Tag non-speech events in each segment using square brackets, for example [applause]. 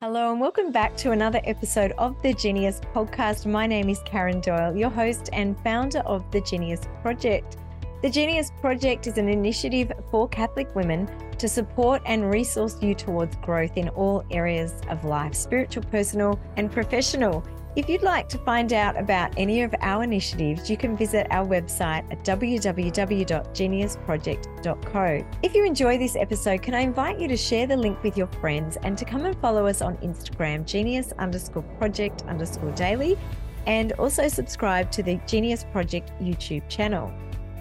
Hello, and welcome back to another episode of the Genius podcast. My name is Karen Doyle, your host and founder of the Genius Project. The Genius Project is an initiative for Catholic women to support and resource you towards growth in all areas of life spiritual, personal, and professional. If you'd like to find out about any of our initiatives, you can visit our website at www.geniusproject.co. If you enjoy this episode, can I invite you to share the link with your friends and to come and follow us on Instagram, genius underscore project underscore daily, and also subscribe to the Genius Project YouTube channel.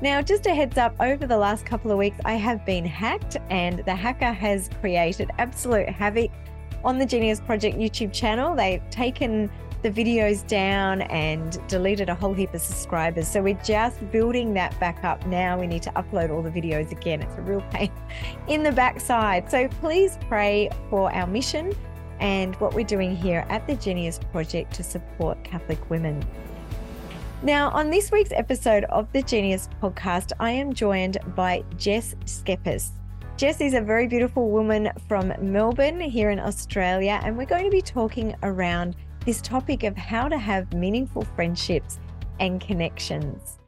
Now, just a heads up, over the last couple of weeks, I have been hacked, and the hacker has created absolute havoc on the Genius Project YouTube channel. They've taken the videos down and deleted a whole heap of subscribers. So we're just building that back up now. We need to upload all the videos again. It's a real pain [laughs] in the backside. So please pray for our mission and what we're doing here at the Genius Project to support Catholic women. Now, on this week's episode of the Genius podcast, I am joined by Jess Schepis. Jess is a very beautiful woman from Melbourne here in Australia, and we're going to be talking around this topic of how to have meaningful friendships and connections.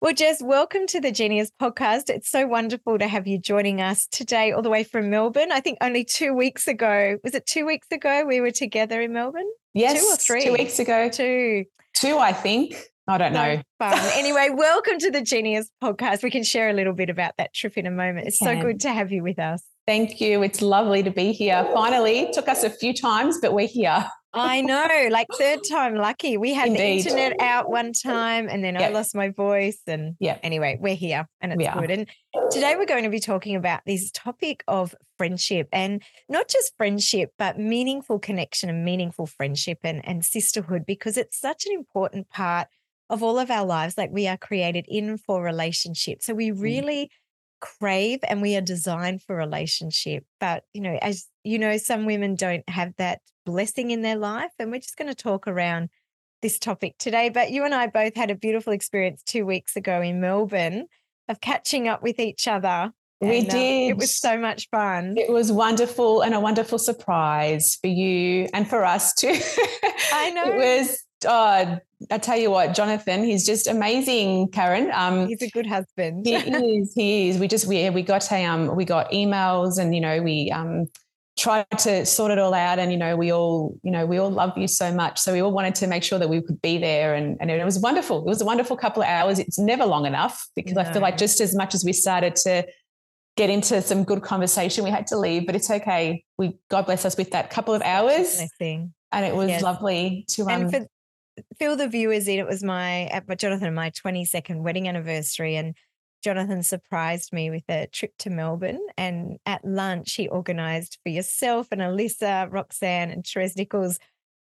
Well, Jess, welcome to the Genius podcast. It's so wonderful to have you joining us today, all the way from Melbourne. I think only two weeks ago, was it two weeks ago we were together in Melbourne? Yes, two or three? Two weeks ago. Two. Two, I think. I don't know. Fun. [laughs] anyway, welcome to the Genius podcast. We can share a little bit about that trip in a moment. It's so good to have you with us. Thank you. It's lovely to be here. Finally, took us a few times, but we're here. I know, like third [laughs] time lucky. We had Indeed. the internet out one time and then yep. I lost my voice. And yeah, anyway, we're here and it's good. And today we're going to be talking about this topic of friendship and not just friendship, but meaningful connection and meaningful friendship and, and sisterhood, because it's such an important part of all of our lives. Like we are created in for relationship. So we mm. really mm crave and we are designed for relationship. But, you know, as you know, some women don't have that blessing in their life. And we're just going to talk around this topic today. But you and I both had a beautiful experience two weeks ago in Melbourne of catching up with each other. We and, did. Uh, it was so much fun. It was wonderful and a wonderful surprise for you and for us too. I [laughs] know. it was oh, I tell you what, Jonathan, he's just amazing, Karen. Um, he's a good husband. he [laughs] is. He is. We just we we got a um we got emails and you know we um tried to sort it all out and you know we all you know we all love you so much so we all wanted to make sure that we could be there and, and it was wonderful it was a wonderful couple of hours it's never long enough because no. i feel like just as much as we started to get into some good conversation we had to leave but it's okay we god bless us with that couple of hours and it was yes. lovely to um, and for fill the viewers in. It was my at Jonathan my 22nd wedding anniversary, and Jonathan surprised me with a trip to Melbourne. And at lunch, he organised for yourself and Alyssa, Roxanne, and Therese Nichols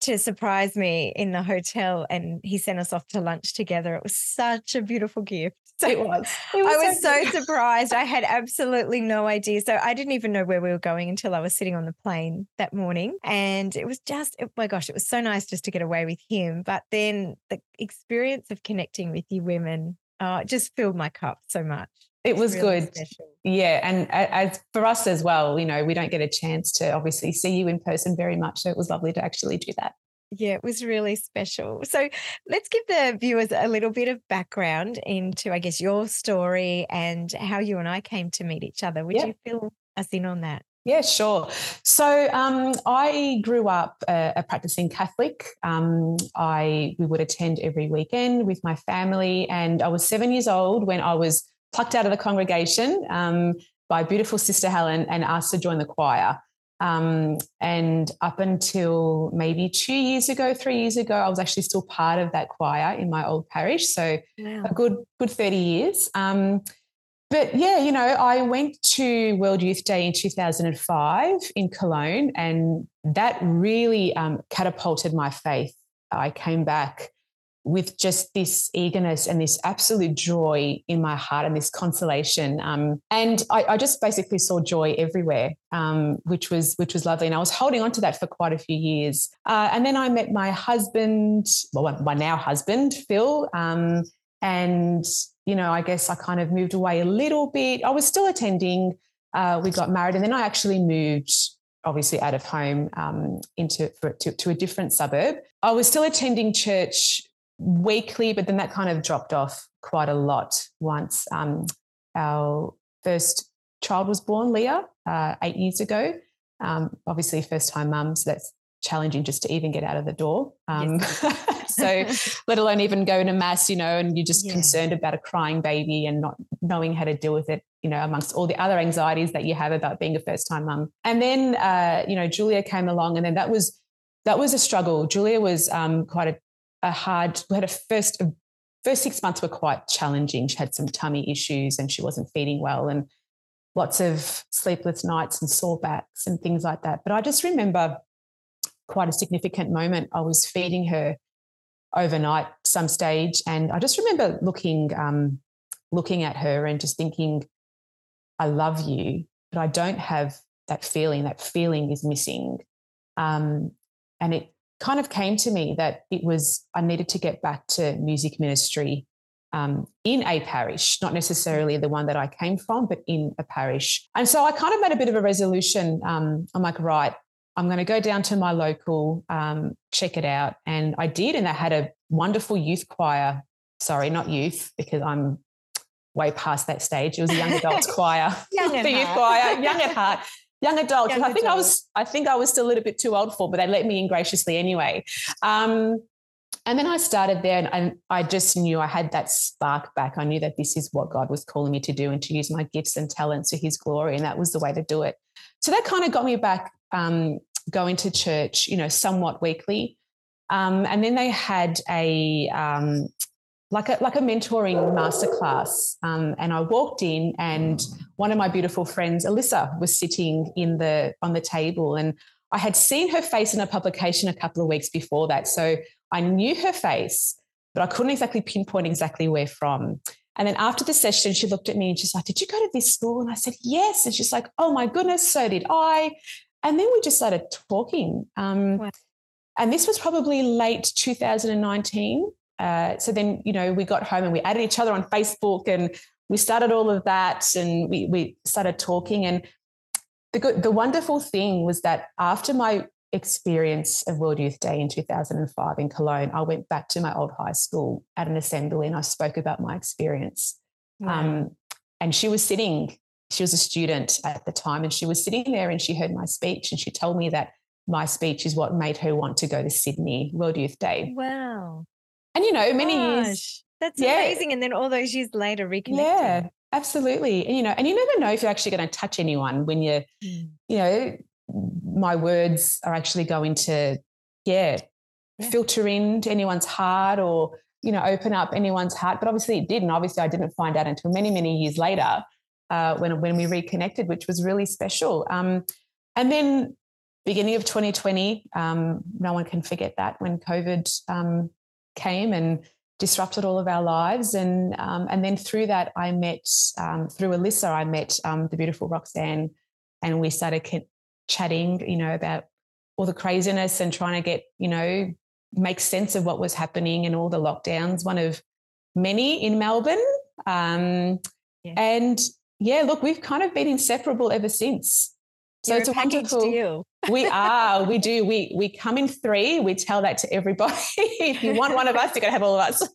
to surprise me in the hotel. And he sent us off to lunch together. It was such a beautiful gift. So [laughs] it was. It was I was so, so [laughs] surprised. I had absolutely no idea. So I didn't even know where we were going until I was sitting on the plane that morning. And it was just, oh my gosh, it was so nice just to get away with him. But then the experience of connecting with you women uh, just filled my cup so much. It was really good. Special. Yeah. And as for us as well, you know, we don't get a chance to obviously see you in person very much. So it was lovely to actually do that. Yeah, it was really special. So let's give the viewers a little bit of background into, I guess, your story and how you and I came to meet each other. Would yeah. you fill us in on that? Yeah, sure. So um, I grew up a, a practicing Catholic. Um, I we would attend every weekend with my family, and I was seven years old when I was plucked out of the congregation um, by beautiful Sister Helen and asked to join the choir. Um, and up until maybe two years ago, three years ago, I was actually still part of that choir in my old parish. So wow. a good, good 30 years. Um, but yeah, you know, I went to World Youth Day in 2005 in Cologne, and that really um, catapulted my faith. I came back with just this eagerness and this absolute joy in my heart and this consolation. Um, and I, I, just basically saw joy everywhere, um, which was which was lovely. And I was holding on to that for quite a few years. Uh, and then I met my husband, well, my now husband, Phil. Um, and you know, I guess I kind of moved away a little bit. I was still attending. Uh, we got married, and then I actually moved obviously out of home um, into for, to, to a different suburb. I was still attending church weekly, but then that kind of dropped off quite a lot once um, our first child was born, Leah, uh, eight years ago. Um, obviously, first time mum, so that's challenging just to even get out of the door. Um, yes. [laughs] so, let alone even go to mass, you know, and you're just yeah. concerned about a crying baby and not knowing how to deal with it, you know, amongst all the other anxieties that you have about being a first time mum. And then, uh, you know, Julia came along, and then that was that was a struggle. Julia was um, quite a, a hard. We had a first first six months were quite challenging. She had some tummy issues, and she wasn't feeding well, and lots of sleepless nights and sore backs and things like that. But I just remember quite a significant moment. I was feeding her overnight some stage, and I just remember looking um, looking at her and just thinking, "I love you, but I don't have that feeling. That feeling is missing." Um, and it kind of came to me that it was I needed to get back to music ministry um, in a parish, not necessarily the one that I came from, but in a parish. And so I kind of made a bit of a resolution. Um, I'm like, right, I'm going to go down to my local, um, check it out. And I did. And they had a wonderful youth choir. Sorry, not youth, because I'm way past that stage. It was a young adults [laughs] choir, young the youth choir, young at heart. Young adults. Young I think adult. I was. I think I was still a little bit too old for, but they let me in graciously anyway. Um, and then I started there and I just knew I had that spark back. I knew that this is what God was calling me to do and to use my gifts and talents to his glory. And that was the way to do it. So that kind of got me back um, going to church, you know, somewhat weekly. Um, and then they had a um, like a like a mentoring masterclass. Um, and I walked in and one of my beautiful friends, Alyssa, was sitting in the on the table. And I had seen her face in a publication a couple of weeks before that. So I knew her face, but I couldn't exactly pinpoint exactly where from. And then after the session, she looked at me and she's like, Did you go to this school? And I said, Yes. And she's like, Oh my goodness, so did I. And then we just started talking. Um, wow. And this was probably late 2019. Uh, so then, you know, we got home and we added each other on Facebook and we started all of that and we, we started talking. And the, good, the wonderful thing was that after my experience of World Youth Day in 2005 in Cologne, I went back to my old high school at an assembly and I spoke about my experience. Wow. Um, and she was sitting, she was a student at the time, and she was sitting there and she heard my speech and she told me that my speech is what made her want to go to Sydney World Youth Day. Wow. And, you know, many Gosh, years. That's yeah. amazing. And then all those years later, reconnecting. Yeah. Absolutely. And, you know, and you never know if you're actually going to touch anyone when you're, mm. you know, my words are actually going to, yeah, yeah, filter into anyone's heart or, you know, open up anyone's heart. But obviously it did. And obviously I didn't find out until many, many years later uh, when, when we reconnected, which was really special. Um, and then beginning of 2020, um, no one can forget that when COVID um, came and disrupted all of our lives. And, um, and then through that, I met, um, through Alyssa, I met um, the beautiful Roxanne and we started chatting, you know, about all the craziness and trying to get, you know, make sense of what was happening and all the lockdowns, one of many in Melbourne. Um, yeah. And yeah, look, we've kind of been inseparable ever since. So You're it's a, a wonderful deal. We are, we do. We we come in three. We tell that to everybody. [laughs] if you want one of us, you're gonna have all of us.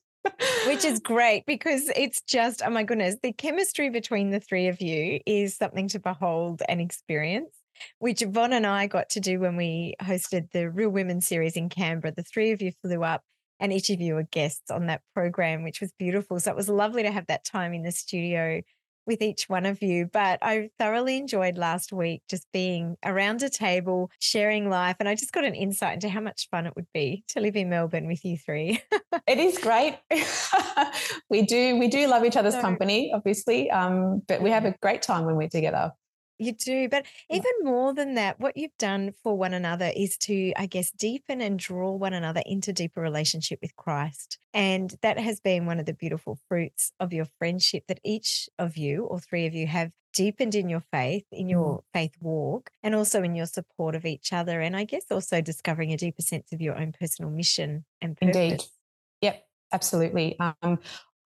Which is great because it's just, oh my goodness, the chemistry between the three of you is something to behold and experience which Yvonne and I got to do when we hosted the Real Women series in Canberra. The three of you flew up and each of you were guests on that program, which was beautiful. So it was lovely to have that time in the studio with each one of you. But I thoroughly enjoyed last week just being around a table, sharing life. And I just got an insight into how much fun it would be to live in Melbourne with you three. [laughs] it is great. [laughs] we do we do love each other's so, company, obviously. Um, but we have a great time when we're together. You do. But even more than that, what you've done for one another is to, I guess, deepen and draw one another into deeper relationship with Christ. And that has been one of the beautiful fruits of your friendship that each of you or three of you have deepened in your faith, in your mm. faith walk, and also in your support of each other. And I guess also discovering a deeper sense of your own personal mission and purpose. Indeed. Yep, absolutely. Um,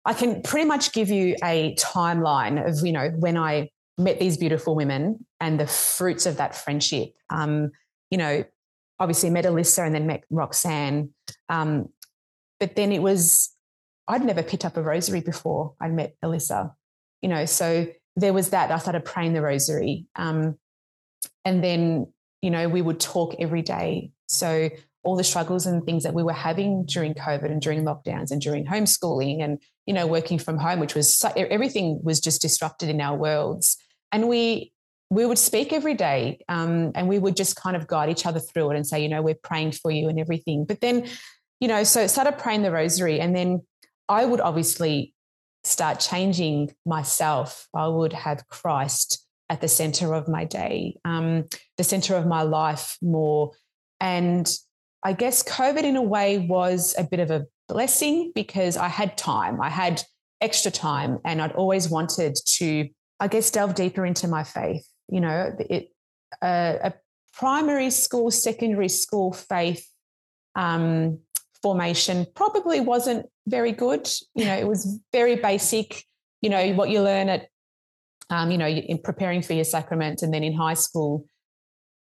I can pretty much give you a timeline of, you know, when I met these beautiful women and the fruits of that friendship. Um, you know, obviously met Alyssa and then met Roxanne. Um, but then it was, I'd never picked up a rosary before I met Alyssa, you know, so there was that. I started praying the rosary. Um, and then, you know, we would talk every day. So all the struggles and things that we were having during COVID and during lockdowns and during homeschooling and, you know, working from home, which was everything was just disrupted in our worlds. And we, we would speak every day um, and we would just kind of guide each other through it and say, you know, we're praying for you and everything. But then, you know, so started praying the rosary and then I would obviously start changing myself. I would have Christ at the center of my day, um, the center of my life more. And I guess COVID, in a way, was a bit of a blessing because I had time, I had extra time, and I'd always wanted to, I guess, delve deeper into my faith. You know, it, uh, a primary school, secondary school faith um, formation probably wasn't very good. You know, it was very basic. You know, what you learn at, um, you know, in preparing for your sacrament, and then in high school.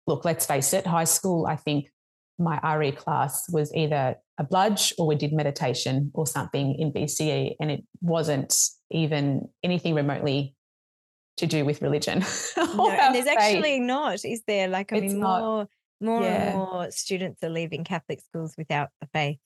Look, let's face it, high school, I think my RE class was either a bludge or we did meditation or something in VCE, and it wasn't even anything remotely to do with religion. [laughs] no, and there's faith. actually not, is there? Like, I it's mean, not, more, more yeah. and more students are leaving Catholic schools without the faith.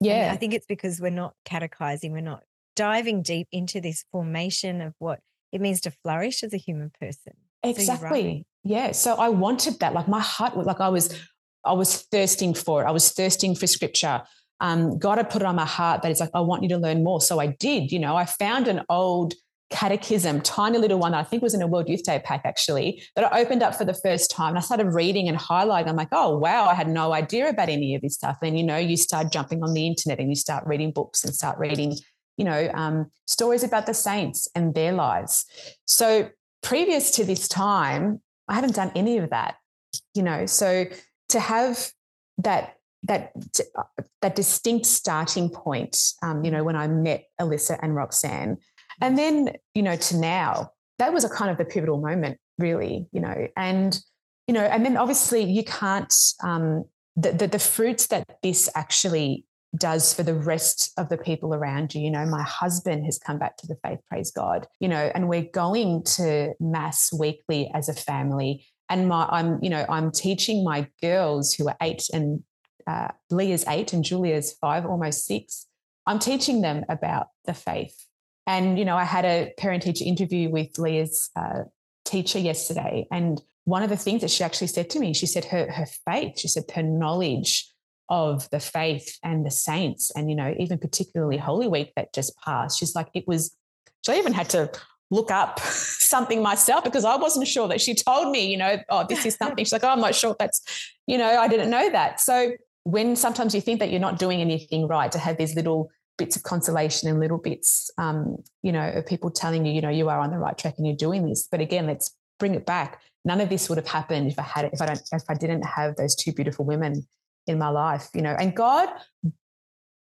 Yeah. And I think it's because we're not catechizing, we're not diving deep into this formation of what it means to flourish as a human person. Exactly. So right. Yeah. So I wanted that. Like my heart was like I was I was thirsting for it. I was thirsting for scripture. Um, God had put it on my heart that it's like, I want you to learn more. So I did, you know, I found an old catechism, tiny little one that I think was in a World Youth Day pack actually, that I opened up for the first time. And I started reading and highlighting. I'm like, oh, wow, I had no idea about any of this stuff. And, you know, you start jumping on the internet and you start reading books and start reading, you know, um, stories about the saints and their lives. So previous to this time, I haven't done any of that, you know. So to have that that uh, that distinct starting point, um, you know, when I met Alyssa and Roxanne, and then you know to now, that was a kind of the pivotal moment, really, you know, and you know, and then obviously you can't um, the, the the fruits that this actually does for the rest of the people around you. You know, my husband has come back to the faith, praise God, you know, and we're going to mass weekly as a family and my i'm you know i'm teaching my girls who are eight and uh, leah's eight and julia's five almost six i'm teaching them about the faith and you know i had a parent teacher interview with leah's uh, teacher yesterday and one of the things that she actually said to me she said her her faith she said her knowledge of the faith and the saints and you know even particularly holy week that just passed she's like it was she even had to look up [laughs] something myself because I wasn't sure that she told me, you know, oh, this is something. She's like, oh, I'm not sure that's, you know, I didn't know that. So when sometimes you think that you're not doing anything right, to have these little bits of consolation and little bits, um, you know, of people telling you, you know, you are on the right track and you're doing this. But again, let's bring it back. None of this would have happened if I had, if I don't, if I didn't have those two beautiful women in my life, you know. And God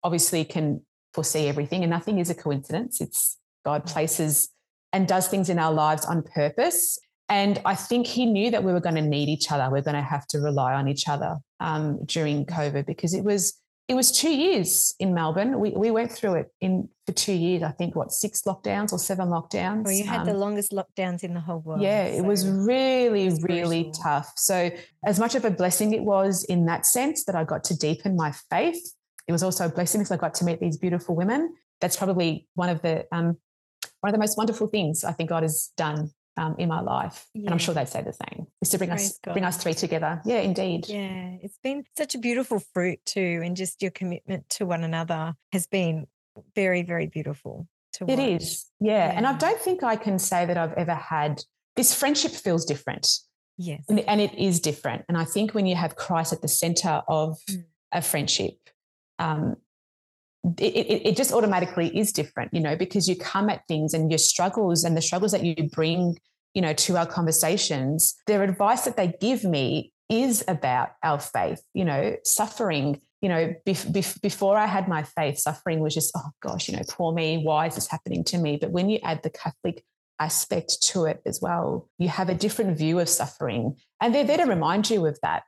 obviously can foresee everything, and nothing is a coincidence. It's God places and does things in our lives on purpose. And I think he knew that we were going to need each other. We're going to have to rely on each other um, during COVID because it was it was two years in Melbourne. We we went through it in for two years. I think what six lockdowns or seven lockdowns. Well, you had um, the longest lockdowns in the whole world. Yeah, so it was really it was really tough. So as much of a blessing it was in that sense that I got to deepen my faith. It was also a blessing because I got to meet these beautiful women. That's probably one of the um, one of the most wonderful things I think God has done um, in my life, yeah. and I'm sure they'd say the same, is to bring Praise us God. bring us three together. Yeah, indeed. Yeah, it's been such a beautiful fruit too, and just your commitment to one another has been very, very beautiful. To it is, yeah. yeah. And I don't think I can say that I've ever had this friendship feels different. Yes, and, and it is different. And I think when you have Christ at the center of mm. a friendship, um, it, it, it, just automatically is different, you know, because you come at things and your struggles and the struggles that you bring, you know, to our conversations, their advice that they give me is about our faith, you know, suffering. You know, bef- bef- before I had my faith, suffering was just, oh gosh, you know, poor me. Why is this happening to me? But when you add the Catholic aspect to it as well. You have a different view of suffering, and they're there to remind you of that,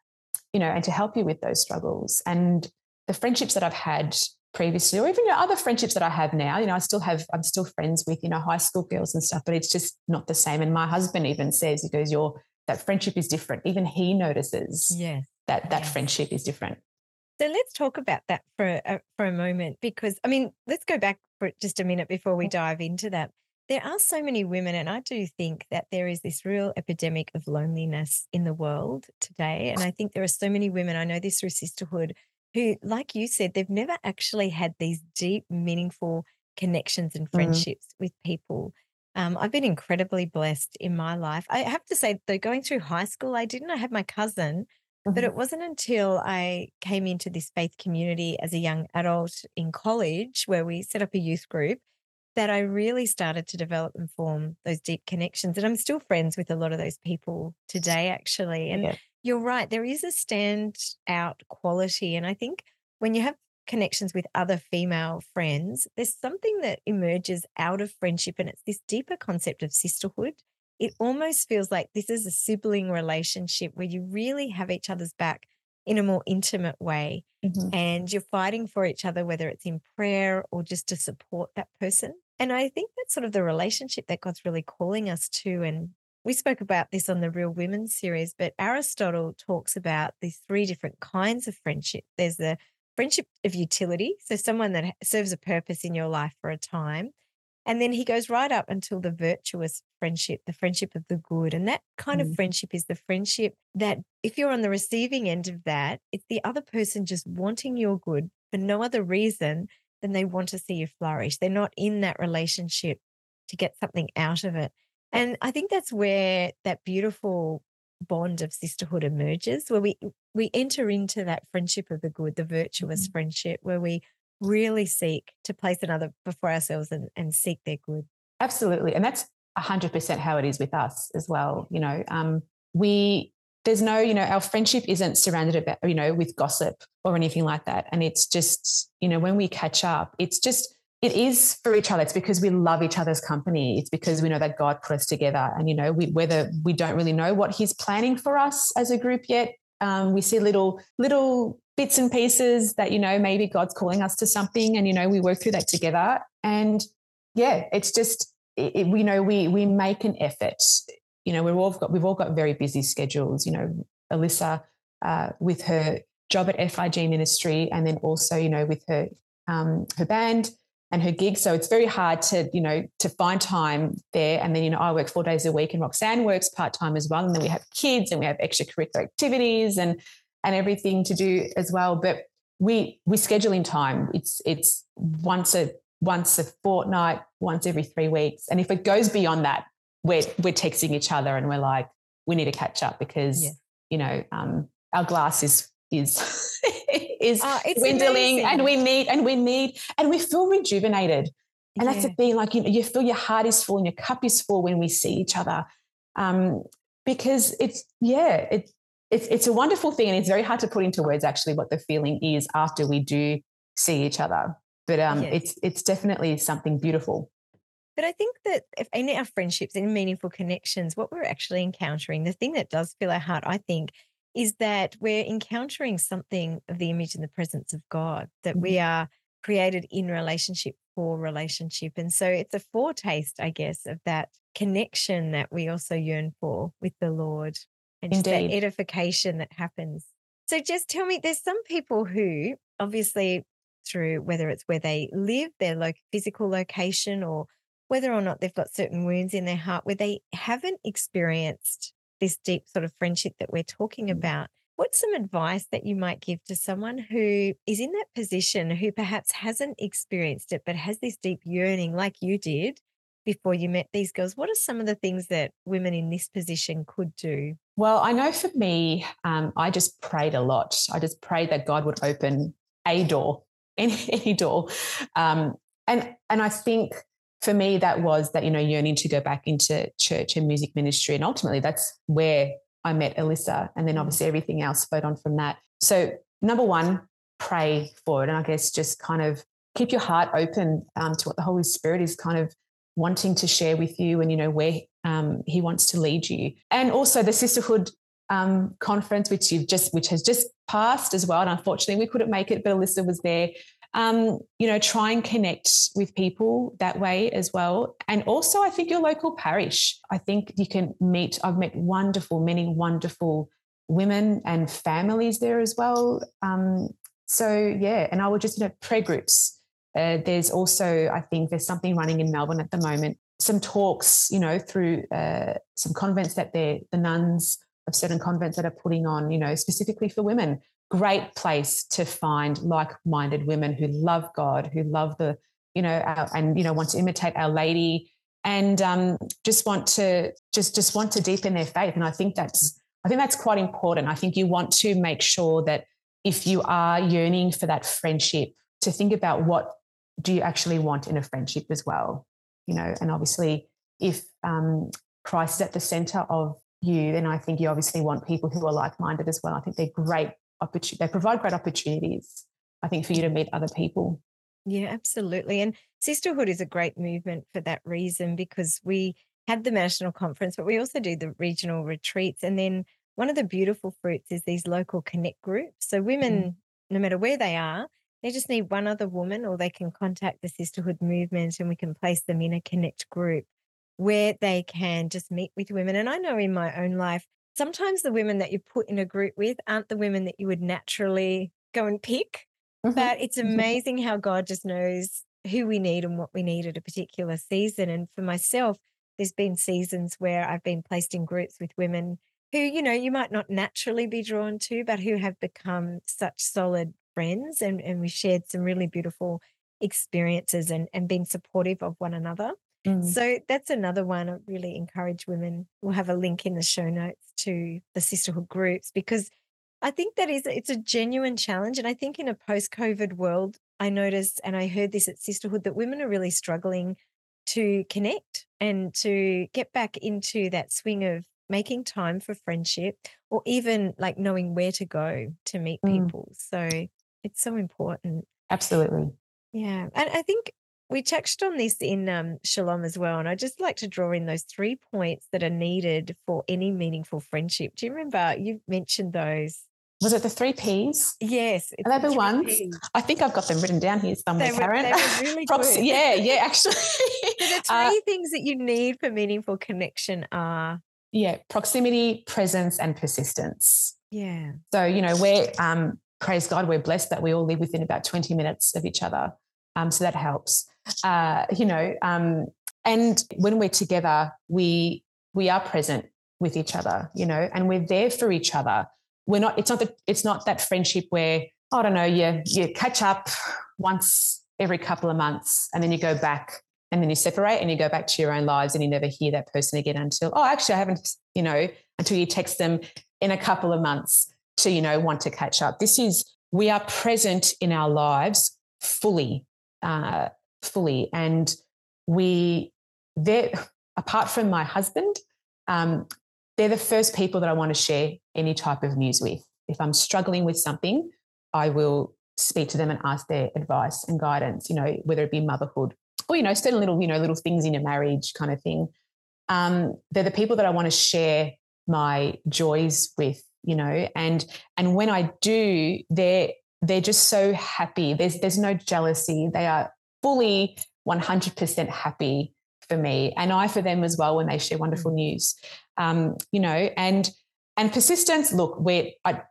you know, and to help you with those struggles. And the friendships that I've had previously, or even you know, other friendships that I have now, you know, I still have, I'm still friends with, you know, high school girls and stuff, but it's just not the same. And my husband even says, he goes, "Your that friendship is different." Even he notices, yeah, that that friendship is different. So let's talk about that for a, for a moment, because I mean, let's go back for just a minute before we mm. dive into that. There are so many women, and I do think that there is this real epidemic of loneliness in the world today. And I [sighs] think there are so many women, I know this through sisterhood, who, like you said, they've never actually had these deep, meaningful connections and mm-hmm. friendships mm. with people. Um, I've been incredibly blessed in my life. I have to say, though, going through high school, I didn't. I had my cousin, mm-hmm. but it wasn't until I came into this faith community as a young adult in college, where we set up a youth group, that I really started to develop and form those deep connections. And I'm still friends with a lot of those people today, actually. And yeah. You're right, there is a standout quality. And I think when you have connections with other female friends, there's something that emerges out of friendship, and it's this deeper concept of sisterhood. It almost feels like this is a sibling relationship where you really have each other's back in a more intimate way. Mm-hmm. And you're fighting for each other, whether it's in prayer or just to support that person. And I think that's sort of the relationship that God's really calling us to. And we spoke about this on the Real Women series, but Aristotle talks about these three different kinds of friendship. There's the friendship of utility, so someone that serves a purpose in your life for a time. And then he goes right up until the virtuous friendship, the friendship of the good. And that kind mm. of friendship is the friendship that, if you're on the receiving end of that, it's the other person just wanting your good for no other reason than they want to see you flourish. They're not in that relationship to get something out of it. And I think that's where that beautiful bond of sisterhood emerges, where we we enter into that friendship of the good, the virtuous mm-hmm. friendship, where we really seek to place another before ourselves and, and seek their good. Absolutely. And that's 100% how it is with us as well. You know, um, we there's no, you know, our friendship isn't surrounded about, you know, with gossip or anything like that. And it's just, you know, when we catch up, it's just, it is for each other. It's because we love each other's company. It's because we know that God put us together. And, you know, we, whether we don't really know what He's planning for us as a group yet, um, we see little, little bits and pieces that, you know, maybe God's calling us to something. And, you know, we work through that together. And yeah, it's just, it, we know we we make an effort you know, we've all got we've all got very busy schedules. You know, Alyssa uh, with her job at FIG Ministry, and then also you know with her um, her band and her gig. So it's very hard to you know to find time there. And then you know I work four days a week, and Roxanne works part time as well. And then we have kids, and we have extracurricular activities, and and everything to do as well. But we we schedule in time. It's it's once a once a fortnight, once every three weeks, and if it goes beyond that, we're we're texting each other and we're like, we need to catch up because yeah. you know um, our glass is is [laughs] is uh, dwindling, amazing. and we need and we need and we feel rejuvenated. And yeah. that's the thing, like you you feel your heart is full and your cup is full when we see each other, um, because it's yeah, it's it's it's a wonderful thing, and it's very hard to put into words actually what the feeling is after we do see each other. But um, yes. it's it's definitely something beautiful. But I think that if in our friendships, in meaningful connections, what we're actually encountering, the thing that does fill our heart, I think, is that we're encountering something of the image and the presence of God, that we mm-hmm. are created in relationship for relationship. And so it's a foretaste, I guess, of that connection that we also yearn for with the Lord and just that edification that happens. So just tell me, there's some people who obviously through whether it's where they live, their lo- physical location, or whether or not they've got certain wounds in their heart where they haven't experienced this deep sort of friendship that we're talking mm. about. What's some advice that you might give to someone who is in that position, who perhaps hasn't experienced it, but has this deep yearning like you did before you met these girls? What are some of the things that women in this position could do? Well, I know for me, um, I just prayed a lot. I just prayed that God would open a door, [laughs] any, any door. Um, and, and I think for me, that was that, you know, yearning to go back into church and music ministry. And ultimately, that's where I met Alyssa. And then mm. obviously everything else flowed on from that. So, number one, pray for it. And I guess just kind of keep your heart open um, to what the Holy Spirit is kind of wanting to share with you and you know where um, he wants to lead you and also the sisterhood um, conference which you've just which has just passed as well and unfortunately we couldn't make it but alyssa was there um, you know try and connect with people that way as well and also i think your local parish i think you can meet i've met wonderful many wonderful women and families there as well um, so yeah and i would just you know prayer groups uh, there's also, I think, there's something running in Melbourne at the moment. Some talks, you know, through uh, some convents that they're the nuns of certain convents that are putting on, you know, specifically for women. Great place to find like-minded women who love God, who love the, you know, our, and you know want to imitate Our Lady, and um, just want to just just want to deepen their faith. And I think that's I think that's quite important. I think you want to make sure that if you are yearning for that friendship, to think about what do you actually want in a friendship as well? You know, and obviously, if um, Christ is at the center of you, then I think you obviously want people who are like-minded as well. I think they're great opportunities. They provide great opportunities. I think for you to meet other people. Yeah, absolutely. And sisterhood is a great movement for that reason because we have the national conference, but we also do the regional retreats. And then one of the beautiful fruits is these local connect groups. So women, mm. no matter where they are, they just need one other woman, or they can contact the sisterhood movement and we can place them in a connect group where they can just meet with women. And I know in my own life, sometimes the women that you put in a group with aren't the women that you would naturally go and pick. Mm-hmm. But it's mm-hmm. amazing how God just knows who we need and what we need at a particular season. And for myself, there's been seasons where I've been placed in groups with women who, you know, you might not naturally be drawn to, but who have become such solid friends and, and we shared some really beautiful experiences and, and being supportive of one another. Mm. So that's another one I really encourage women. We'll have a link in the show notes to the sisterhood groups because I think that is it's a genuine challenge. And I think in a post-COVID world, I noticed and I heard this at Sisterhood that women are really struggling to connect and to get back into that swing of making time for friendship or even like knowing where to go to meet mm. people. So it's so important. Absolutely. Yeah. And I think we touched on this in um, Shalom as well. And I just like to draw in those three points that are needed for any meaningful friendship. Do you remember you mentioned those? Was it the three P's? Yes. Are they the ones? P's. I think I've got them written down here somewhere, they were, Karen. They were really [laughs] good. yeah, yeah, [laughs] actually. the [laughs] uh three uh, things that you need for meaningful connection are yeah, proximity, presence, and persistence. Yeah. So, you know, we're um, praise God, we're blessed that we all live within about 20 minutes of each other. Um, so that helps. Uh, you know, um, and when we're together, we we are present with each other, you know, and we're there for each other. We're not, it's not that it's not that friendship where, I don't know, you you catch up once every couple of months and then you go back and then you separate and you go back to your own lives and you never hear that person again until, oh, actually, I haven't, you know, until you text them in a couple of months to, you know, want to catch up. This is, we are present in our lives fully, uh, fully. And we, they're, [laughs] apart from my husband, um, they're the first people that I want to share any type of news with. If I'm struggling with something, I will speak to them and ask their advice and guidance, you know, whether it be motherhood or, you know, certain little, you know, little things in your marriage kind of thing. Um, they're the people that I want to share my joys with you know and and when i do they're they're just so happy there's there's no jealousy they are fully 100% happy for me and i for them as well when they share wonderful mm. news um, you know and and persistence look we're I,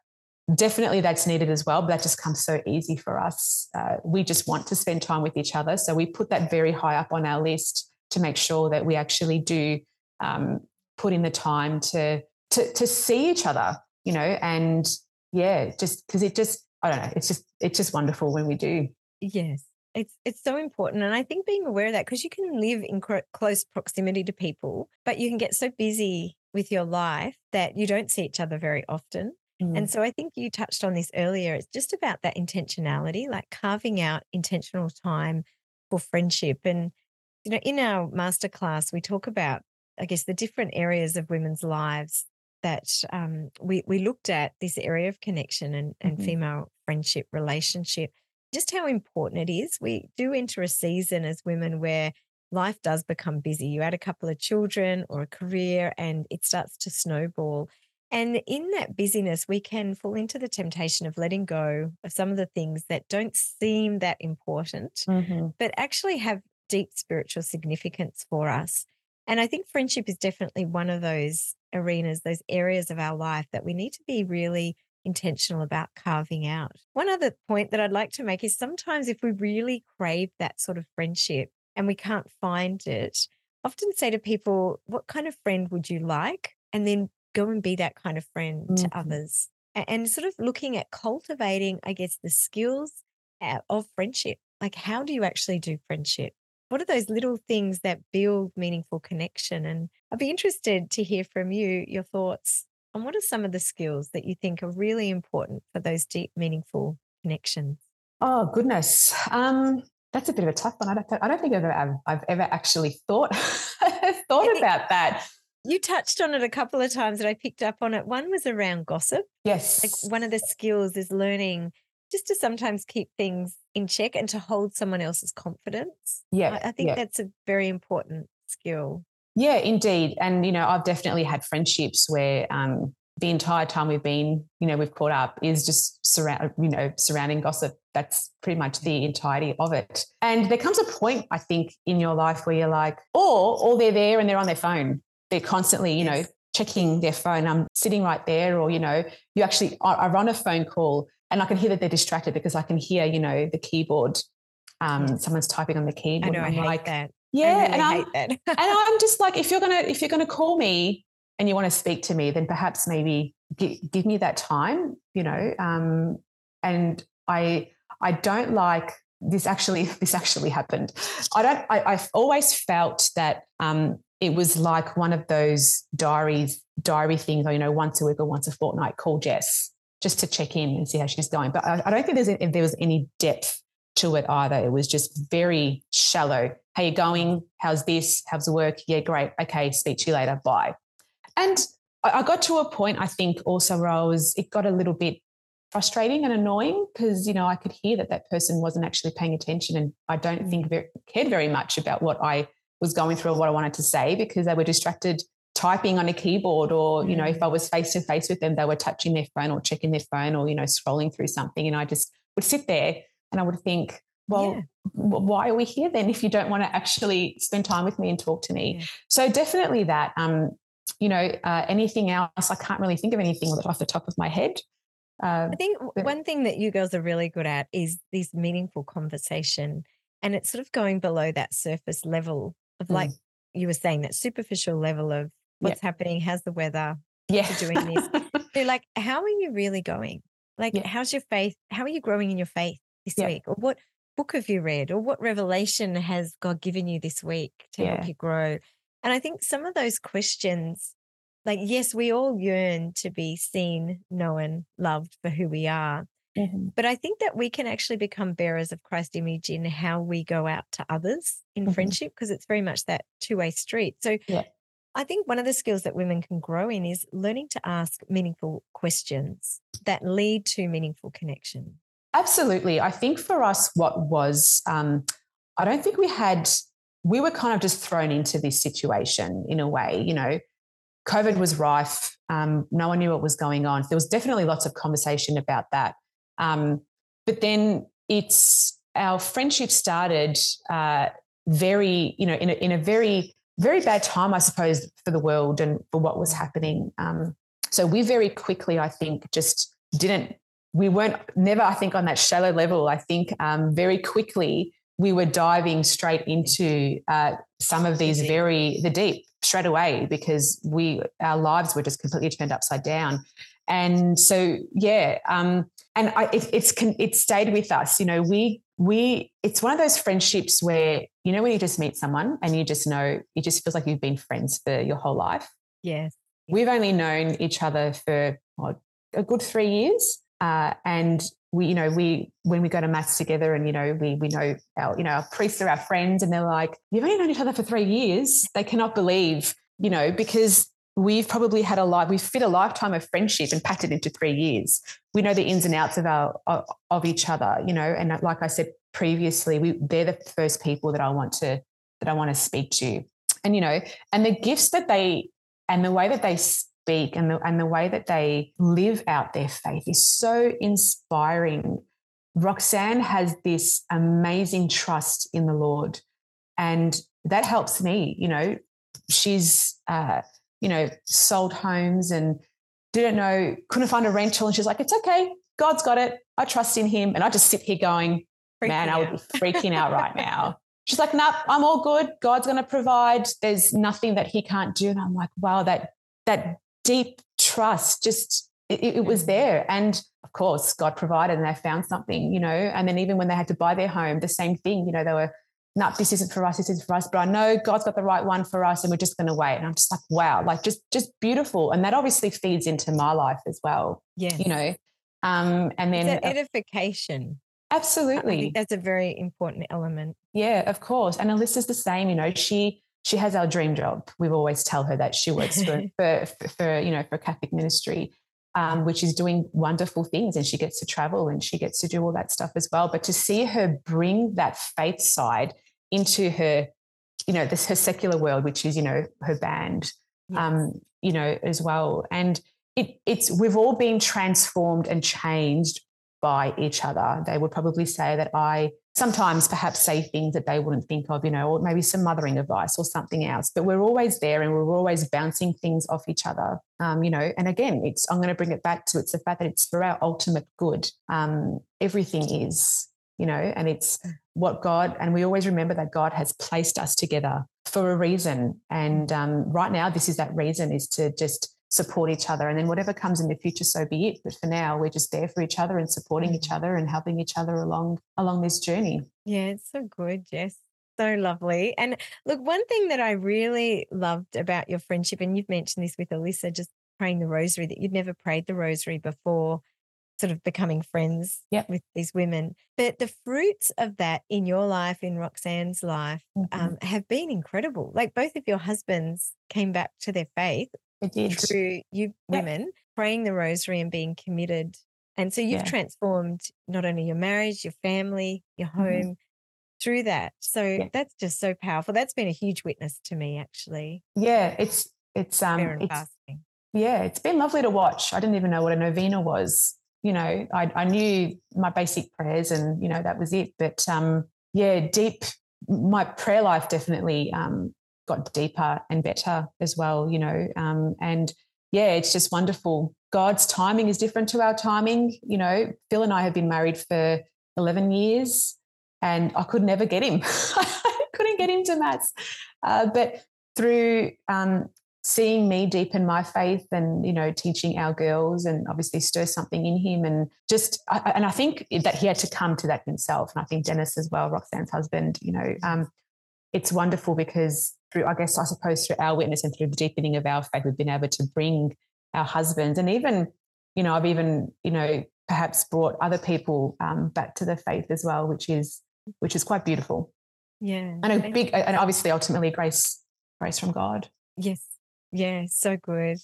definitely that's needed as well but that just comes so easy for us uh, we just want to spend time with each other so we put that very high up on our list to make sure that we actually do um, put in the time to to to see each other you know, and yeah, just because it just, I don't know, it's just, it's just wonderful when we do. Yes. It's it's so important, and I think being aware of that because you can live in close proximity to people, but you can get so busy with your life that you don't see each other very often. Mm. And so I think you touched on this earlier. It's just about that intentionality, like carving out intentional time for friendship. And you know, in our masterclass, we talk about, I guess, the different areas of women's lives that um, we we looked at this area of connection and, and mm-hmm. female friendship relationship, just how important it is. We do enter a season as women where life does become busy. You add a couple of children or a career and it starts to snowball. And in that busyness, we can fall into the temptation of letting go of some of the things that don't seem that important, mm-hmm. but actually have deep spiritual significance for us. And I think friendship is definitely one of those arenas, those areas of our life that we need to be really intentional about carving out. One other point that I'd like to make is sometimes if we really crave that sort of friendship and we can't find it, often say to people, What kind of friend would you like? And then go and be that kind of friend mm-hmm. to others. And sort of looking at cultivating, I guess, the skills uh, of friendship. Like, how do you actually do friendship? What are those little things that build meaningful connection? And I'd be interested to hear from you your thoughts on what are some of the skills that you think are really important for those deep, meaningful connections. Oh goodness, um, that's a bit of a tough one. I don't, I don't think I've ever, I've ever actually thought [laughs] thought about that. You touched on it a couple of times that I picked up on it. One was around gossip. Yes. Like one of the skills is learning just to sometimes keep things in check and to hold someone else's confidence. Yeah. I, I think yeah. that's a very important skill. Yeah, indeed. And, you know, I've definitely had friendships where um, the entire time we've been, you know, we've caught up is just surround, you know, surrounding gossip. That's pretty much the entirety of it. And there comes a point, I think, in your life where you're like, or, or they're there and they're on their phone. They're constantly, you know, checking their phone. I'm sitting right there, or, you know, you actually, I, I run a phone call and I can hear that they're distracted because I can hear, you know, the keyboard. Um, someone's typing on the keyboard. I know, I hate like, that. Yeah, really and I'm [laughs] and I'm just like, if you're gonna if you're gonna call me and you want to speak to me, then perhaps maybe give, give me that time, you know. Um, and I I don't like this. Actually, [laughs] this actually happened. I don't. I, I've always felt that um, it was like one of those diaries diary things. You know, once a week or once a fortnight, call Jess just to check in and see how she's going. But I, I don't think there's if there was any depth to it either. It was just very shallow. How you going? How's this? How's the work? Yeah, great. Okay, speak to you later. Bye. And I got to a point, I think, also where I was, it got a little bit frustrating and annoying because, you know, I could hear that that person wasn't actually paying attention. And I don't mm. think very, cared very much about what I was going through or what I wanted to say because they were distracted typing on a keyboard or, you know, if mm. I was face to face with them, they were touching their phone or checking their phone or, you know, scrolling through something. And I just would sit there and I would think, well, yeah. why are we here then if you don't want to actually spend time with me and talk to me? Yeah. So definitely that. Um, you know, uh, anything else? I can't really think of anything off the top of my head. Uh, I think one thing that you girls are really good at is this meaningful conversation, and it's sort of going below that surface level of, like mm. you were saying, that superficial level of what's yeah. happening, how's the weather, yeah, doing this. [laughs] so, like, how are you really going? Like, yeah. how's your faith? How are you growing in your faith this yeah. week, or what book have you read or what revelation has God given you this week to yeah. help you grow? And I think some of those questions, like, yes, we all yearn to be seen, known, loved for who we are. Mm-hmm. But I think that we can actually become bearers of Christ image in how we go out to others in mm-hmm. friendship because it's very much that two way street. So yeah. I think one of the skills that women can grow in is learning to ask meaningful questions that lead to meaningful connection. Absolutely. I think for us, what was, um, I don't think we had, we were kind of just thrown into this situation in a way. You know, COVID was rife. Um, no one knew what was going on. There was definitely lots of conversation about that. Um, but then it's our friendship started uh, very, you know, in a, in a very, very bad time, I suppose, for the world and for what was happening. Um, so we very quickly, I think, just didn't we weren't never, I think, on that shallow level. I think um, very quickly we were diving straight into uh, some of these very the deep straight away because we our lives were just completely turned upside down. And so, yeah, um, and I, it, it's it stayed with us. You know, we we it's one of those friendships where you know when you just meet someone and you just know it just feels like you've been friends for your whole life. Yes, we've only known each other for what, a good three years, uh, and we, you know, we when we go to mass together, and you know, we we know our, you know, our priests are our friends, and they're like, "You've only known each other for three years." They cannot believe, you know, because we've probably had a life, we've fit a lifetime of friendship and packed it into three years. We know the ins and outs of our of, of each other, you know, and like I said previously, we they're the first people that I want to that I want to speak to. And, you know, and the gifts that they, and the way that they speak and the, and the way that they live out their faith is so inspiring. Roxanne has this amazing trust in the Lord. And that helps me, you know, she's, uh, you know, sold homes and didn't know, couldn't find a rental. And she's like, it's okay. God's got it. I trust in him. And I just sit here going, freaking man, out. I would be [laughs] freaking out right now. She's like, nope, I'm all good. God's going to provide. There's nothing that he can't do. And I'm like, wow, that, that deep trust just, it, it was mm. there. And of course, God provided and they found something, you know, and then even when they had to buy their home, the same thing, you know, they were, no, this isn't for us, this isn't for us, but I know God's got the right one for us and we're just going to wait. And I'm just like, wow, like just, just beautiful. And that obviously feeds into my life as well. Yeah. You know, um, and then it's edification. Absolutely. that's a very important element. Yeah, of course. And Alyssa's the same, you know, she, she has our dream job. We always tell her that she works [laughs] for, for, for, you know, for Catholic ministry. Um, which is doing wonderful things and she gets to travel and she gets to do all that stuff as well. But to see her bring that faith side into her, you know, this her secular world, which is, you know, her band, yes. um, you know, as well. And it, it's we've all been transformed and changed by each other. They would probably say that I sometimes perhaps say things that they wouldn't think of, you know, or maybe some mothering advice or something else. But we're always there and we're always bouncing things off each other, um, you know. And again, it's I'm going to bring it back to it's the fact that it's for our ultimate good. Um, everything is, you know, and it's what God, and we always remember that God has placed us together for a reason. And um, right now, this is that reason is to just support each other. And then whatever comes in the future, so be it. But for now, we're just there for each other and supporting each mm. other and helping each other along along this journey. Yeah, it's so good, Jess. So lovely. And look, one thing that I really loved about your friendship, and you've mentioned this with Alyssa, just praying the rosary, that you'd never prayed the rosary before sort of becoming friends yep. with these women. But the fruits of that in your life, in Roxanne's life, mm-hmm. um, have been incredible. Like both of your husbands came back to their faith through you women praying the rosary and being committed. And so you've yeah. transformed not only your marriage, your family, your mm-hmm. home mm-hmm. through that. So yeah. that's just so powerful. That's been a huge witness to me, actually. Yeah, it's it's um it's, yeah, it's been lovely to watch. I didn't even know what a novena was you know, I, I knew my basic prayers and, you know, that was it. But um, yeah, deep, my prayer life definitely um, got deeper and better as well, you know. Um, and yeah, it's just wonderful. God's timing is different to our timing. You know, Phil and I have been married for 11 years and I could never get him. [laughs] I couldn't get him to Mass. Uh, but through um, seeing me deepen my faith and you know teaching our girls and obviously stir something in him and just and i think that he had to come to that himself and i think dennis as well roxanne's husband you know um, it's wonderful because through i guess i suppose through our witness and through the deepening of our faith we've been able to bring our husbands and even you know i've even you know perhaps brought other people um, back to the faith as well which is which is quite beautiful yeah and a big and obviously ultimately grace grace from god yes yeah, so good.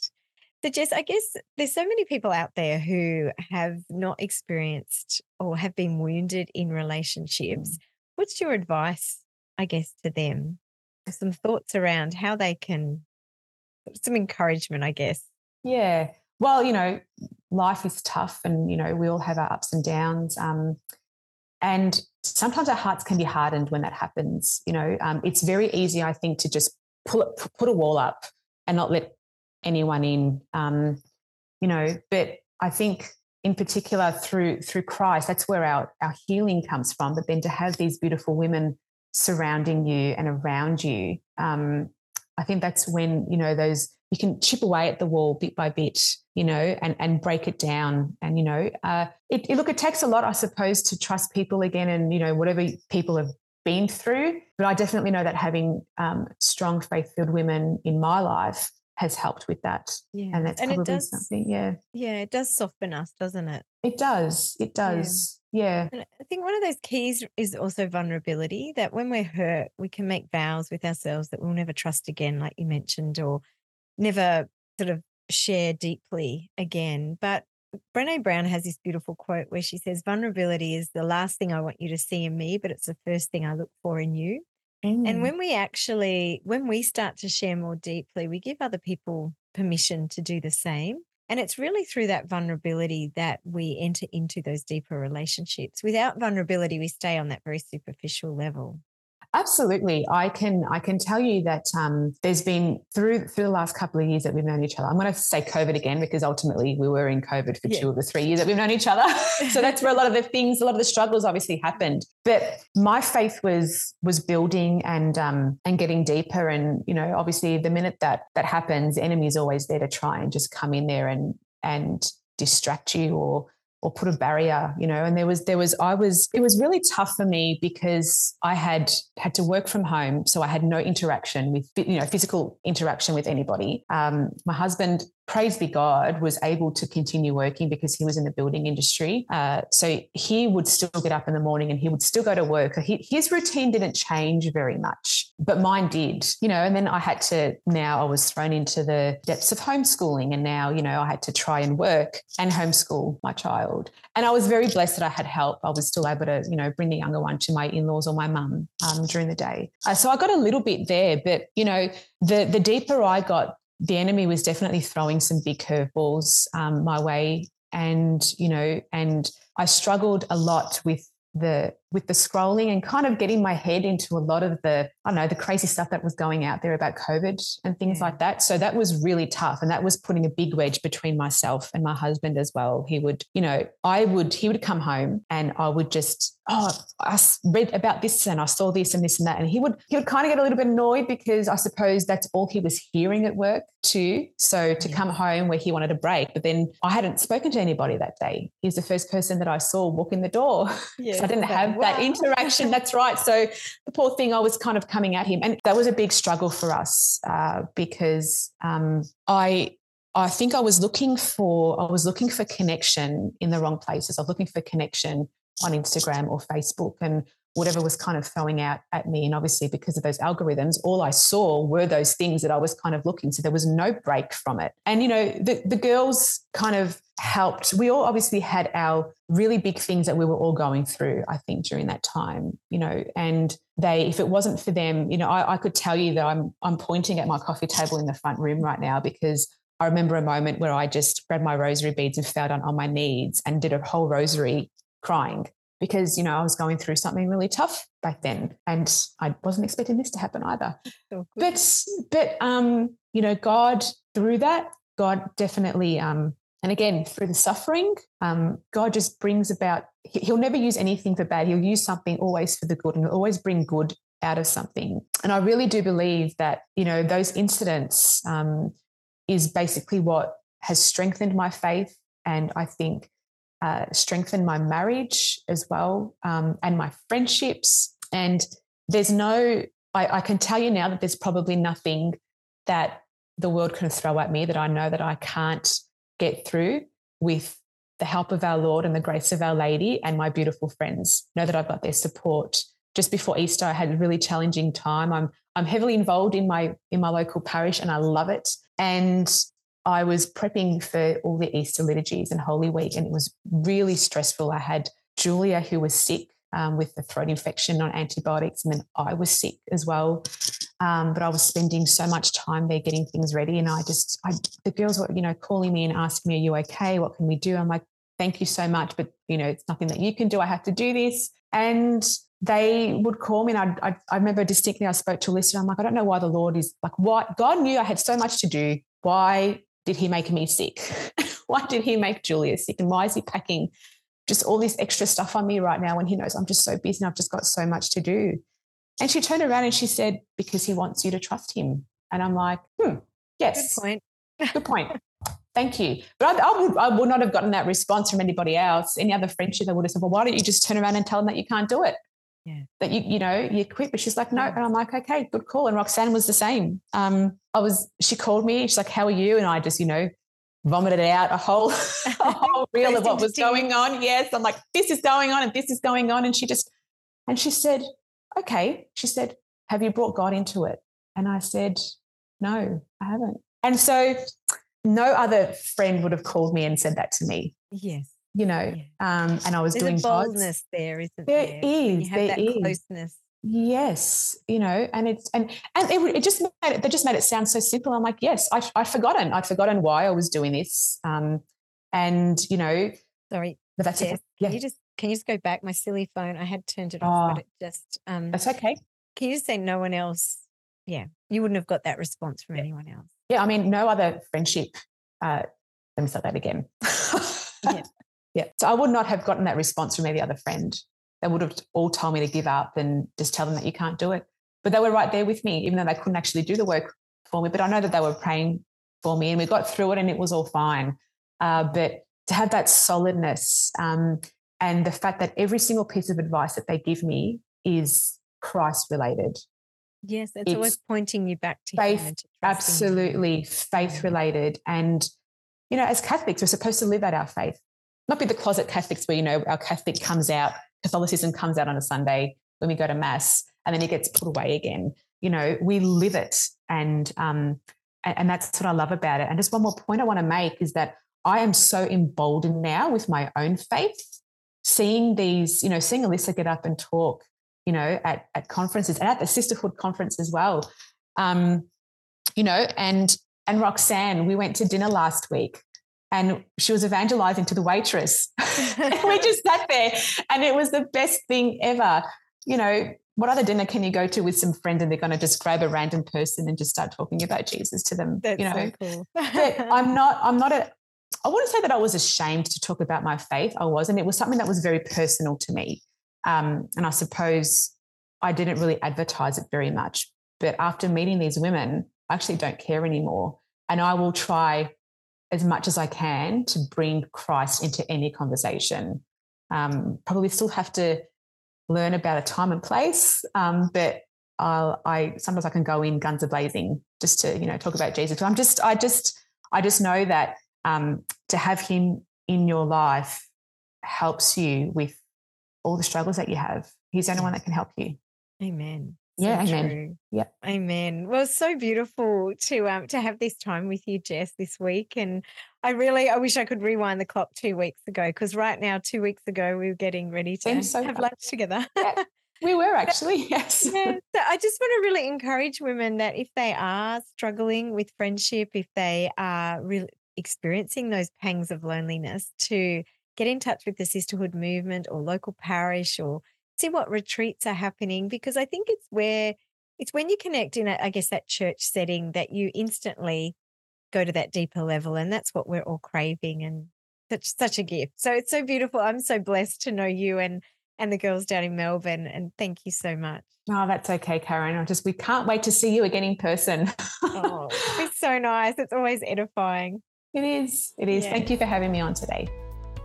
So, Jess, I guess there's so many people out there who have not experienced or have been wounded in relationships. What's your advice, I guess, to them? Some thoughts around how they can, some encouragement, I guess. Yeah. Well, you know, life is tough and, you know, we all have our ups and downs. Um, and sometimes our hearts can be hardened when that happens. You know, um, it's very easy, I think, to just pull it, put a wall up and not let anyone in. Um, you know, but I think in particular through through Christ, that's where our our healing comes from. But then to have these beautiful women surrounding you and around you, um, I think that's when you know those you can chip away at the wall bit by bit, you know, and and break it down. And you know, uh, it, it look it takes a lot, I suppose, to trust people again, and you know, whatever people have been through. But I definitely know that having um, strong faith filled women in my life has helped with that. Yeah. And that's and probably does, something, yeah. Yeah, it does soften us, doesn't it? It does. It does. Yeah. yeah. I think one of those keys is also vulnerability that when we're hurt, we can make vows with ourselves that we'll never trust again, like you mentioned, or never sort of share deeply again. But Brene Brown has this beautiful quote where she says, Vulnerability is the last thing I want you to see in me, but it's the first thing I look for in you. Mm. And when we actually, when we start to share more deeply, we give other people permission to do the same. And it's really through that vulnerability that we enter into those deeper relationships. Without vulnerability, we stay on that very superficial level. Absolutely, I can. I can tell you that um, there's been through through the last couple of years that we've known each other. I'm going to say COVID again because ultimately we were in COVID for yeah. two of the three years that we've known each other. [laughs] so that's where a lot of the things, a lot of the struggles, obviously happened. But my faith was was building and um, and getting deeper. And you know, obviously, the minute that that happens, the enemy is always there to try and just come in there and and distract you or or put a barrier you know and there was there was i was it was really tough for me because i had had to work from home so i had no interaction with you know physical interaction with anybody. Um, my husband praise be God, was able to continue working because he was in the building industry. Uh, so he would still get up in the morning and he would still go to work. He, his routine didn't change very much, but mine did, you know. And then I had to, now I was thrown into the depths of homeschooling. And now, you know, I had to try and work and homeschool my child. And I was very blessed that I had help. I was still able to, you know, bring the younger one to my in laws or my mum um, during the day. Uh, so I got a little bit there, but, you know, the, the deeper I got, the enemy was definitely throwing some big curveballs um, my way. And you know and i struggled a lot with the with the scrolling and kind of getting my head into a lot of the I don't know the crazy stuff that was going out there about COVID and things yeah. like that. So that was really tough, and that was putting a big wedge between myself and my husband as well. He would, you know, I would he would come home and I would just oh I read about this and I saw this and this and that, and he would he would kind of get a little bit annoyed because I suppose that's all he was hearing at work too. So to yeah. come home where he wanted a break, but then I hadn't spoken to anybody that day. He's the first person that I saw walk in the door. [laughs] Yeah, so I didn't have wow. that interaction. [laughs] That's right. So the poor thing, I was kind of coming at him, and that was a big struggle for us uh, because um, I. I think I was looking for I was looking for connection in the wrong places. I was looking for connection on Instagram or Facebook, and whatever was kind of throwing out at me. And obviously, because of those algorithms, all I saw were those things that I was kind of looking. So there was no break from it. And, you know, the, the girls kind of helped. We all obviously had our really big things that we were all going through, I think, during that time, you know, and they, if it wasn't for them, you know, I, I could tell you that I'm, I'm pointing at my coffee table in the front room right now because I remember a moment where I just grabbed my rosary beads and fell down on my knees and did a whole rosary crying because you know I was going through something really tough back then, and I wasn't expecting this to happen either. But but um, you know, God through that, God definitely um, and again through the suffering, um, God just brings about. He'll never use anything for bad. He'll use something always for the good, and he'll always bring good out of something. And I really do believe that you know those incidents um, is basically what has strengthened my faith, and I think uh, strengthen my marriage as well um, and my friendships. And there's no, I, I can tell you now that there's probably nothing that the world can throw at me that I know that I can't get through with the help of our Lord and the grace of our Lady and my beautiful friends. Know that I've got their support. Just before Easter, I had a really challenging time. I'm I'm heavily involved in my in my local parish and I love it. And I was prepping for all the Easter liturgies and Holy Week, and it was really stressful. I had Julia, who was sick um, with the throat infection on antibiotics, and then I was sick as well. Um, but I was spending so much time there getting things ready, and I just, I, the girls were, you know, calling me and asking me, "Are you okay? What can we do?" I'm like, "Thank you so much, but you know, it's nothing that you can do. I have to do this." And they would call me, and I, I, remember distinctly, I spoke to. And I'm like, I don't know why the Lord is like, why God knew I had so much to do. Why did he make me sick? [laughs] why did he make Julia sick? And why is he packing just all this extra stuff on me right now when he knows I'm just so busy and I've just got so much to do? And she turned around and she said, because he wants you to trust him. And I'm like, hmm, yes. Good point. [laughs] Good point. [laughs] Thank you. But I, I, would, I would not have gotten that response from anybody else. Any other friendship, I would have said, well, why don't you just turn around and tell them that you can't do it? yeah. that you you know you quit but she's like no and i'm like okay good call and roxanne was the same um i was she called me she's like how are you and i just you know vomited out a whole [laughs] a whole [laughs] reel of what was going on yes i'm like this is going on and this is going on and she just and she said okay she said have you brought god into it and i said no i haven't and so no other friend would have called me and said that to me yes you know, yeah. um, and I was There's doing a boldness God's. there, isn't there? There is. you have there that is. closeness. Yes you know and it's and and it, it just made it they just made it sound so simple i'm like yes I, i'd forgotten i'd forgotten why i was doing this um and you know sorry but that's Jess, it. yeah Can you just can you just go back? My silly phone. I had turned it off, Oh. but it just um that's okay can you just say no one else? Yeah. You wouldn't have got that response from anyone else. yeah i mean no other friendship uh let me start that again Yeah. [laughs] yeah so i would not have gotten that response from any other friend they would have all told me to give up and just tell them that you can't do it. But they were right there with me even though they couldn't actually do the work for me. But i know that they were praying for me and we got through it and it was all fine. Uh, but to have that solidness um, and the fact that every single piece of advice that they give me is christ related. Yes, it's, always pointing you back to faith, to absolutely faith related. And you know as catholics we're supposed to live out our faith. Not be the closet catholics where you know our catholic comes out catholicism comes out on a sunday when we go to mass and then it gets put away again. You know we live it and um and, that's what i love about it. And just one more point i want to make is that i am so emboldened now with my own faith seeing these you know seeing alyssa get up and talk you know at, at conferences and at the sisterhood conference as well. Um you know and and roxanne we went to dinner last week and she was evangelizing to the waitress. [laughs] We just sat there and it was the best thing ever. You know what other dinner can you go to with some friends and they're going to just grab a random person and just start talking about jesus to them That's you know? so cool. but [laughs] i'm not i'm not a i wouldn't say that i was ashamed to talk about my faith. I wasn't. It was something that was very personal to me. Um, and i suppose i didn't really advertise it very much. But after meeting these women i actually don't care anymore. And i will try as much as i can to bring christ into any conversation um, probably still have to learn about a time and place um, but I'll, I sometimes I can go in guns a blazing just to you know talk about Jesus. I'm just I just I just know that um, to have him in your life helps you with all the struggles that you have. He's the only one that can help you. Amen. Yeah, So amen. true. Yeah. Amen. Well, it's so beautiful to um to have this time with you, Jess, this week. And I really I wish I could rewind the clock two weeks ago because right now, two weeks ago, we were getting ready to so have fast. lunch together. Yeah. [laughs] We were actually [laughs] yes. yeah. So I just want to really encourage women that if they are struggling with friendship, if they are really experiencing those pangs of loneliness, to get in touch with the sisterhood movement or local parish or see what retreats are happening because I think it's where it's when you connect in, a, I guess, that church setting that you instantly go to that deeper level, and that's what we're all craving and such such a gift. So it's so beautiful. I'm so blessed to know you and and the girls down in Melbourne, and thank you so much. Oh, that's okay, Karen. I just we can't wait to see you again in person. Oh, [laughs] it's so nice. It's always edifying. it is. It is. Yeah. Thank you for having me on today.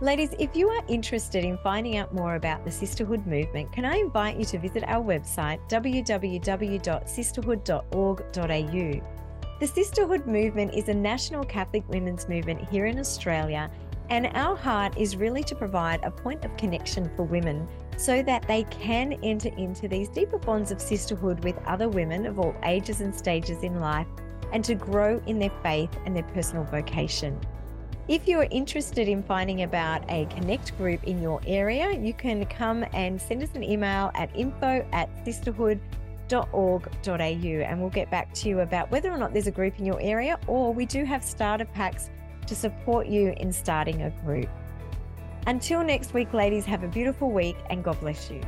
Ladies, if you are interested in finding out more about the sisterhood movement, can I invite you to visit our website www.sisterhood.org.au. The sisterhood movement is a national Catholic women's movement here in Australia, and our heart is really to provide a point of connection for women so that they can enter into these deeper bonds of sisterhood with other women of all ages and stages in life and to grow in their faith and their personal vocation. If you're interested in finding about a connect group in your area, you can come and send us an email at info at sisterhood.org.au and we'll get back to you about whether or not there's a group in your area or we do have starter packs to support you in starting a group. Until next week, ladies, have a beautiful week and God bless you.